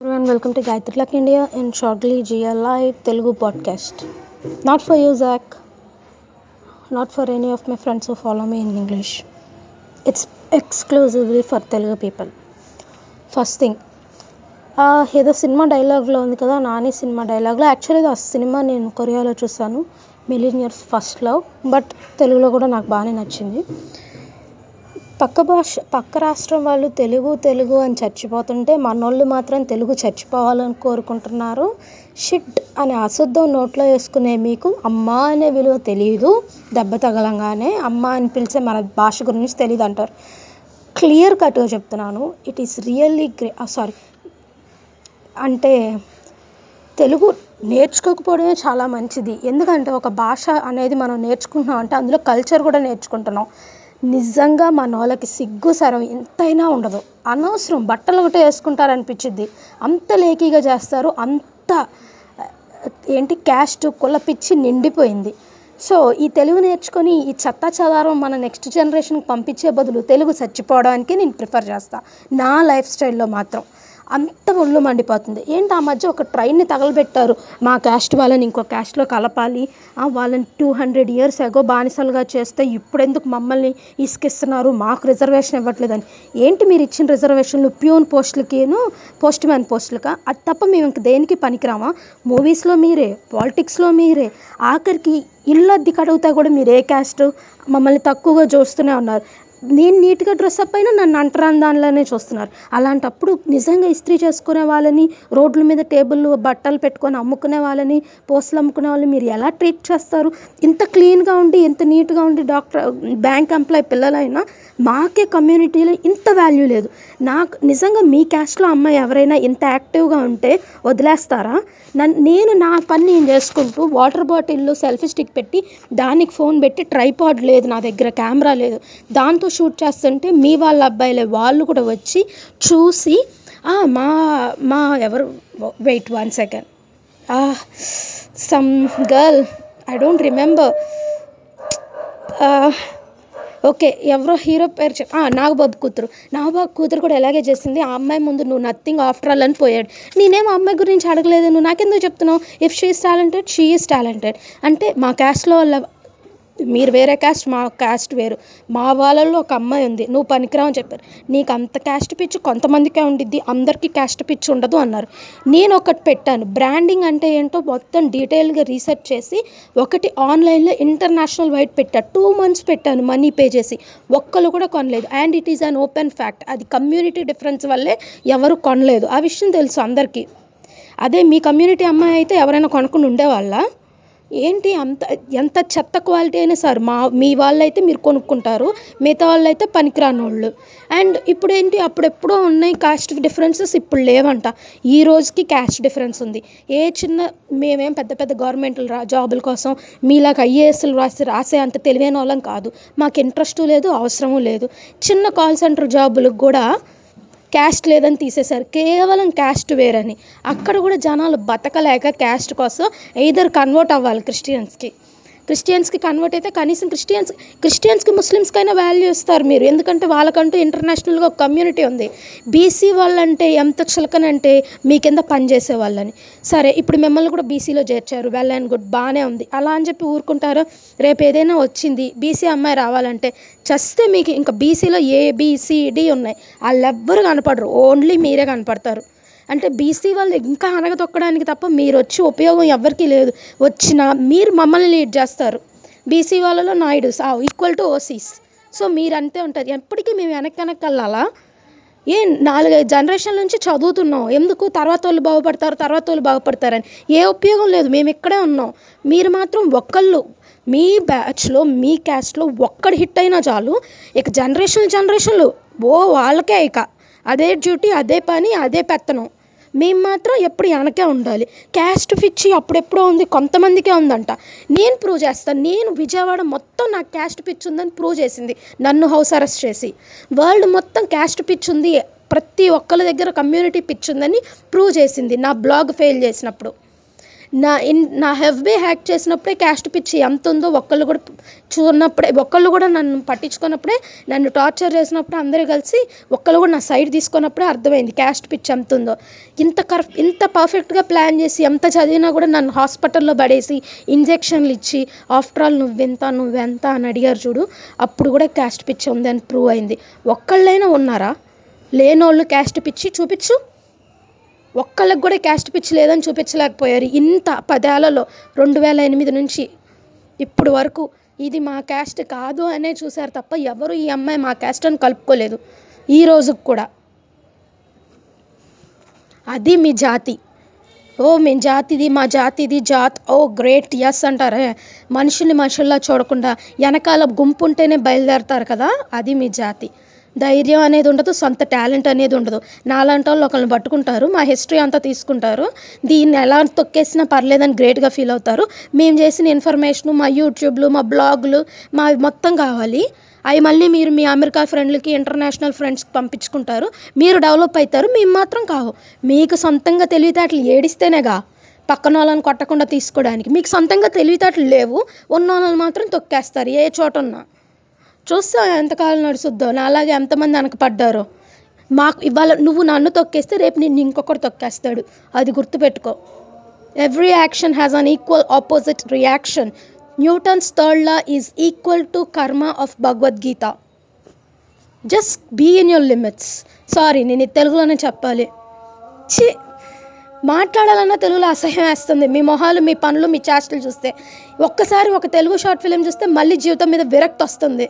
Everyone welcome to Gayathri luck India and shortly GLI Telugu podcast not for you jack not for any of my friends who follow me in English it's exclusively for Telugu people first thing ఏదో cinema డైలాగ్లో ఉంది కదా Nani cinema డైలాగ్లో actually ఆ cinema నేను కొరియాలో చూశాను. Million first love but తెలుగులో కూడా నాకు బాగానే నచ్చింది. పక్క భాష పక్క రాష్ట్రం వాళ్ళు తెలుగు తెలుగు అని చచ్చిపోతుంటే మనోళ్ళు మాత్రం తెలుగు చచ్చిపోవాలని కోరుకుంటున్నారు. షిట్ అనే అశుద్ధం నోట్లో వేసుకునే మీకు అమ్మ అనే విలువ తెలియదు దెబ్బ తగలంగానే అమ్మ అని పిలిచే మన భాష గురించి తెలియదు అంటారు. క్లియర్ కట్గా చెప్తున్నాను it is really grey sorry. అంటే తెలుగు నేర్చుకోకపోవడమే చాలా మంచిది. ఎందుకంటే ఒక భాష అనేది మనం నేర్చుకుంటున్నాం అంటే అందులో కల్చర్ కూడా నేర్చుకుంటున్నాం. నిజంగా మన వాళ్ళకి సిగ్గు సరం ఎంతైనా ఉండదు. అనవసరం బట్టలు ఒకటే వేసుకుంటారనిపించింది అంత లేకీగా చేస్తారు అంత ఏంటి క్యాస్ట్ కులపిచ్చి నిండిపోయింది. సో ఈ తెలుగు నేర్చుకొని ఈ చెత్త చెదారం మన నెక్స్ట్ జనరేషన్కి పంపించే బదులు తెలుగు చచ్చిపోవడానికి నేను ప్రిఫర్ చేస్తాను నా లైఫ్ స్టైల్లో మాత్రం. అంత ఒళ్ళు మండిపోతుంది. ఏంటి ఆ మధ్య ఒక ట్రైన్ని తగలబెట్టారు? మా క్యాస్ట్ వాళ్ళని ఇంకో క్యాస్ట్లో కలపాలి. వాళ్ళని టూ హండ్రెడ్ ఇయర్స్ ఎగో బానిసలుగా చేస్తే ఇప్పుడెందుకు మమ్మల్ని ఇసుకిస్తున్నారు? మాకు రిజర్వేషన్ ఇవ్వట్లేదని. ఏంటి మీరు ఇచ్చిన రిజర్వేషన్లు? ప్యూన్ పోస్టులకేను? పోస్ట్ మ్యాన్ పోస్టులకా? అది తప్ప మేము ఇంక దేనికి పనికిరామా? మూవీస్లో మీరే పాలిటిక్స్లో మీరే. ఆఖరికి ఇల్లు అద్దెకి అడిగితే కూడా మీరు ఏ క్యాస్ట్? మమ్మల్ని తక్కువగా చూస్తూనే ఉన్నారు. నేను నీట్గా డ్రెస్అప్ అయినా నన్ను అంటరాని దానిలోనే చూస్తున్నారు. అలాంటప్పుడు నిజంగా ఇస్త్రీ చేసుకునే వాళ్ళని రోడ్ల మీద టేబుల్ బట్టలు పెట్టుకొని అమ్ముకునే వాళ్ళని పోస్టులు అమ్ముకునే వాళ్ళని మీరు ఎలా ట్రీట్ చేస్తారు? ఇంత క్లీన్గా ఉండి ఇంత నీట్గా ఉండి డాక్టర్ బ్యాంక్ ఎంప్లాయ్ పిల్లలైనా మాకే కమ్యూనిటీలో ఇంత వాల్యూ లేదు. నాకు నిజంగా మీ క్యాస్ట్లో అమ్మాయి ఎవరైనా ఇంత యాక్టివ్గా ఉంటే వదిలేస్తారా? నన్ను నేను నా పని నేను చేసుకుంటూ వాటర్ బాటిల్లో సెల్ఫీ స్టిక్ పెట్టి దానికి ఫోన్ పెట్టి ట్రైపాడ్ లేదు నా దగ్గర కెమెరా లేదు. దాంతో షూట్ చేస్తుంటే మీ వాళ్ళ అబ్బాయిలే వాళ్ళు కూడా వచ్చి చూసి మా మా ఎవరు? Wait one second some girl I don't remember okay ఎవరో హీరో పేరు చెప్ నాగబాబు కూతురు. నాగబాబు కూతురు కూడా ఎలాగే చేసింది. ఆ అమ్మాయి ముందు నువ్వు నథింగ్ ఆఫ్టర్ ఆల్ అని పోయాడు. నేనేం ఆ అమ్మాయి గురించి అడగలేదు? నువ్వు నాకెందుకు చెప్తున్నావు? If she is talented she is talented అంటే మా క్యాస్ట్లో వాళ్ళ మీరు వేరే క్యాస్ట్ మా క్యాస్ట్ వేరు. మా వాళ్ళల్లో ఒక అమ్మాయి ఉంది. నువ్వు పనికిరావు అని చెప్పారు. నీకు అంత క్యాస్ట్ పిచ్చి కొంతమందికే ఉండిద్ది. అందరికీ క్యాస్ట్ పిచ్చి ఉండదు అన్నారు. నేను ఒకటి పెట్టాను. బ్రాండింగ్ అంటే ఏంటో మొత్తం డీటెయిల్గా రీసెర్చ్ చేసి ఒకటి ఆన్లైన్లో ఇంటర్నేషనల్ వైట్ పెట్టా. టూ మంత్స్ పెట్టాను మనీ పే చేసి. ఒక్కరు కూడా కొనలేదు. And it is an open fact. అది కమ్యూనిటీ డిఫరెన్స్ వల్లే ఎవరు కొనలేదు. ఆ విషయం తెలుసు అందరికీ. అదే మీ కమ్యూనిటీ అమ్మాయి అయితే ఎవరైనా కొనుక్కుని ఉండేవాళ్ళ? ఏంటి అంత ఎంత చెత్త క్వాలిటీ అయినా సరే మా మీ వాళ్ళైతే మీరు కొనుక్కుంటారు మిగతా వాళ్ళు అయితే పనికిరాని వాళ్ళు అండ్ ఇప్పుడు ఏంటి అప్పుడెప్పుడో ఉన్నాయి కాస్ట్ డిఫరెన్సెస్ ఇప్పుడు లేవంట. ఈ రోజుకి క్యాస్ట్ డిఫరెన్స్ ఉంది. ఏ చిన్న మేమేం పెద్ద పెద్ద గవర్నమెంట్ జాబుల కోసం మీలాగా ఐఏఎస్లు రాసి రాసే అంత తెలివైన వాళ్ళం కాదు. మాకు ఇంట్రెస్ట్ లేదు అవసరము లేదు. చిన్న కాల్ సెంటర్ జాబులకు కూడా క్యాస్ట్ లేదని తీసేశారు. కేవలం క్యాస్ట్ వేరని. అక్కడ కూడా జనాలు బతకలేక క్యాస్ట్ కోసం ఎయిదర్ కన్వర్ట్ అవ్వాలి క్రిస్టియన్స్కి క్రిస్టియన్స్కి కన్వర్ట్ అయితే కనీసం క్రిస్టియన్స్ క్రిస్టియన్స్కి ముస్లిమ్స్కైనా వాల్యూ ఇస్తారు మీరు. ఎందుకంటే వాళ్ళకంటూ ఇంటర్నేషనల్గా ఒక కమ్యూనిటీ ఉంది. బీసీ వాళ్ళంటే ఎంత చులకనంటే మీ కింద పనిచేసే వాళ్ళని. సరే ఇప్పుడు మిమ్మల్ని కూడా బీసీలో చేర్చారు. వెల్ అండ్ గుడ్ బాగానే ఉంది. అలా అని చెప్పి ఊరుకుంటారు. రేపు ఏదైనా వచ్చింది బీసీ అమ్మాయి రావాలంటే చస్తే మీకు ఇంకా బీసీలో ఏబిసిడి ఉన్నాయి. వాళ్ళెవ్వరు కనపడరు. ఓన్లీ మీరే కనపడతారు. అంటే బీసీ వాళ్ళు ఇంకా అనగదొక్కడానికి తప్ప మీరు వచ్చి ఉపయోగం ఎవరికీ లేదు. వచ్చిన మీరు మమ్మల్ని లీడ్ చేస్తారు. బీసీ వాళ్ళలో Naidu equal to OCs so మీరు అంతే ఉంటుంది ఎప్పటికీ మేము వెనక్కి వెనక్కి వెళ్ళాలా ఏ నాలుగైదు జనరేషన్ నుంచి చదువుతున్నాం. ఎందుకు? తర్వాత వాళ్ళు బాగుపడతారు తర్వాత వాళ్ళు బాగుపడతారని. ఏ ఉపయోగం లేదు. మేము ఇక్కడే ఉన్నాం. మీరు మాత్రం ఒక్కళ్ళు. మీ బ్యాచ్లో మీ క్యాస్ట్లో ఒక్కడు హిట్ అయినా చాలు. ఇక జనరేషన్ జనరేషన్లు. ఓ వాళ్ళకే ఇక. అదే డ్యూటీ అదే పని అదే పెత్తనం. మేము మాత్రం ఎప్పుడు వెనకే ఉండాలి. క్యాస్ట్ పిచ్చి అప్పుడెప్పుడో ఉంది కొంతమందికే ఉందంట. నేను ప్రూవ్ చేస్తాను నేను విజయవాడ మొత్తం నాకు క్యాస్ట్ పిచ్చి ఉందని ప్రూవ్ చేసింది. నన్ను హౌస్ అరెస్ట్ చేసి. వరల్డ్ మొత్తం క్యాస్ట్ పిచ్చి ఉంది. ప్రతి ఒక్కరి దగ్గర కమ్యూనిటీ పిచ్చి ఉందని ప్రూవ్ చేసింది. నా బ్లాగ్ ఫెయిల్ చేసినప్పుడు. నా ఇన్ నా హెఫ్బీ హ్యాక్ చేసినప్పుడే క్యాస్ట్ పిచ్చి ఎంత ఉందో ఒక్కళ్ళు కూడా చూడనప్పుడే ఒక్కళ్ళు కూడా నన్ను పట్టించుకున్నప్పుడే నన్ను టార్చర్ చేసినప్పుడు అందరూ కలిసి ఒక్కళ్ళు కూడా నా సైడ్ తీసుకున్నప్పుడే అర్థమైంది క్యాస్ట్ పిచ్చి ఎంత ఉందో. ఇంత కర్ ఇంత పర్ఫెక్ట్గా ప్లాన్ చేసి ఎంత చదివినా కూడా నన్ను హాస్పిటల్లో పడేసి ఇంజెక్షన్లు ఇచ్చి ఆఫ్టర్ ఆల్ నువ్వెంత నువ్వెంత అని అడిగారు చూడు అప్పుడు కూడా క్యాస్ట్ పిచ్చి ఉందని ప్రూవ్ అయింది. ఒక్కళ్ళైనా ఉన్నారా? లేనోళ్ళు క్యాస్ట్ పిచ్చి చూపించు. ఒక్కళ్ళకి కూడా క్యాస్ట్ పిచ్చి లేదని చూపించలేకపోయారు. ఇంత పదేళ్ళలో రెండు వేల ఎనిమిది నుంచి ఇప్పుడు వరకు ఇది మా క్యాస్ట్ కాదు అనే చూశారు తప్ప ఎవరు ఈ అమ్మాయి మా క్యాస్ట్ అని కలుపుకోలేదు. ఈ రోజుకి కూడా. అది మీ జాతి. ఓ మీ జాతిది మా జాతిది జాత్. ఓ గ్రేట్. ఎస్ అంటారే. మనుషుల్ని మనుషుల్లా చూడకుండా వెనకాల గుంపు ఉంటేనే బయలుదేరతారు కదా? అది మీ జాతి. ధైర్యం అనేది ఉండదు సొంత టాలెంట్ అనేది ఉండదు. నాలాంటి వాళ్ళు ఒకరిని పట్టుకుంటారు మా హిస్టరీ అంతా తీసుకుంటారు. దీన్ని ఎలా తొక్కేసినా పర్లేదని గ్రేట్గా ఫీల్ అవుతారు. మేము చేసిన ఇన్ఫర్మేషన్ మా యూట్యూబ్లు మా బ్లాగులు మా మొత్తం కావాలి. అవి మళ్ళీ మీరు మీ అమెరికా ఫ్రెండ్లకి ఇంటర్నేషనల్ ఫ్రెండ్స్కి పంపించుకుంటారు. మీరు డెవలప్ అవుతారు మేము మాత్రం కావు. మీకు సొంతంగా తెలివితేటలు ఏడిస్తేనేగా పక్కన వాళ్ళని కొట్టకుండా తీసుకోవడానికి. మీకు సొంతంగా తెలివితేటలు లేవు ఉన్న వాళ్ళని మాత్రం తొక్కేస్తారు ఏ చోట ఉన్నా చూస్తాం ఎంతకాలం నడుస్తుందో? నాలాగే ఎంతమంది వెనకపడ్డారో? మాకు ఇవాళ నువ్వు నన్ను తొక్కేస్తే రేపు నిన్ను ఇంకొకరు తొక్కేస్తాడు. అది గుర్తుపెట్టుకో. Every action has an equal opposite reaction Newton's third law is equal to karma of Bhagavad Gita just be in your limits sorry నేను తెలుగులోనే చెప్పాలి. ఛీ! మాట్లాడాలన్నా తెలుగులో అసహ్యం వేస్తుంది. మీ మొహాలు మీ పనులు మీ చేష్టలు చూస్తే. ఒక్కసారి ఒక తెలుగు షార్ట్ ఫిలిం చూస్తే మళ్ళీ జీవితం మీద విరక్తి వస్తుంది.